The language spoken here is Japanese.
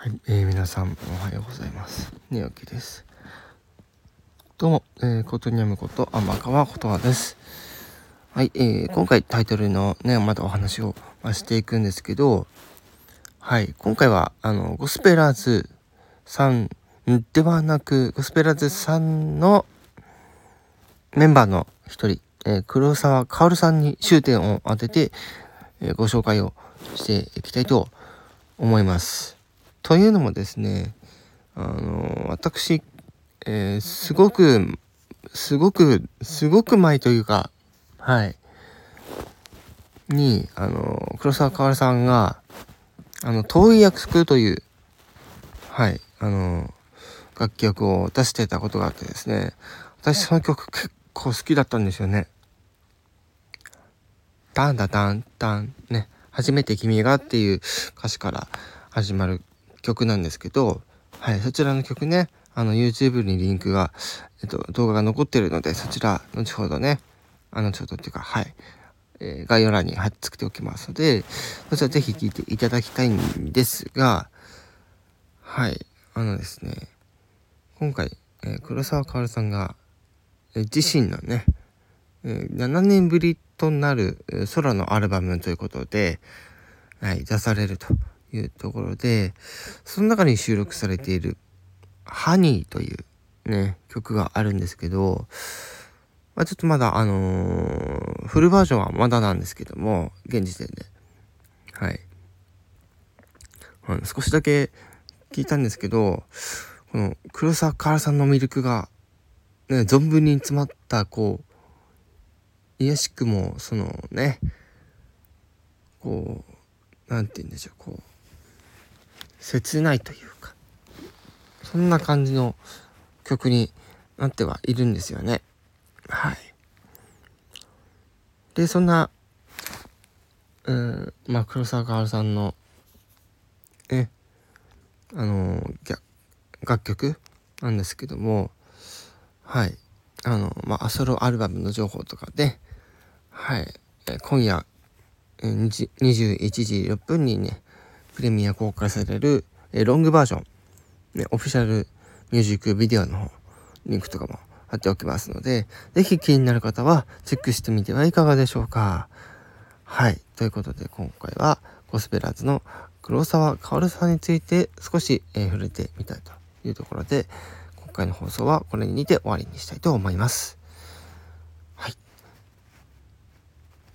はい、えー、皆さんおはようございます。寝起きです。どうも、えー、ことにゃむこと天川ことわです。はい、えー、今回タイトルのね、まだお話をしていくんですけど、はい、今回は、あの、ゴスペラーズさんではなく、ゴスペラーズさんのメンバーの一人、えー、黒沢薫さんに終点を当てて、えー、ご紹介をしていきたいと思います。というのもですね、あの、私、えー、すごく、すごく、すごく前というか、はい、に、あの、黒沢かわるさんが、あの、遠い約束という、はい、あの、楽曲を出してたことがあってですね、私その曲結構好きだったんですよね。ダンダダンダンね、初めて君がっていう歌詞から始まる曲なんですけど、はい、そちらの曲ね、あの YouTube にリンクが、えっと、動画が残ってるので、そちら、後ほどね、あの、ちょっとっていうか、はい、えー、概要欄に貼っつけておきますので、そちらぜひ聴いていただきたいんですが、はい、あのですね、今回、えー、黒沢薫さんが、えー、自身のね、え、7年ぶりとなる空のアルバムということで、はい、出されると。いうところで、その中に収録されている、ハニーというね、曲があるんですけど、まあ、ちょっとまだ、あのー、フルバージョンはまだなんですけども、現時点で。はい。うん、少しだけ聞いたんですけど、この黒沢からさんのミルクが、ね、存分に詰まった、こう、癒しくも、そのね、こう、なんて言うんでしょう、こう、切ないというかそんな感じの曲になってはいるんですよね。はい。でそんなうんまあ黒沢かるさんのえあの楽曲なんですけどもはい。あのまあソロアルバムの情報とかではい。今夜21時6分にねプレミア公開される、えロングバージョン、ね、オフィシャルミュージックビデオの方、リンクとかも貼っておきますので、ぜひ気になる方はチェックしてみてはいかがでしょうか。はい。ということで今回はゴスペラーズの黒沢薫さんについて少し、えー、触れてみたいというところで、今回の放送はこれにて終わりにしたいと思います。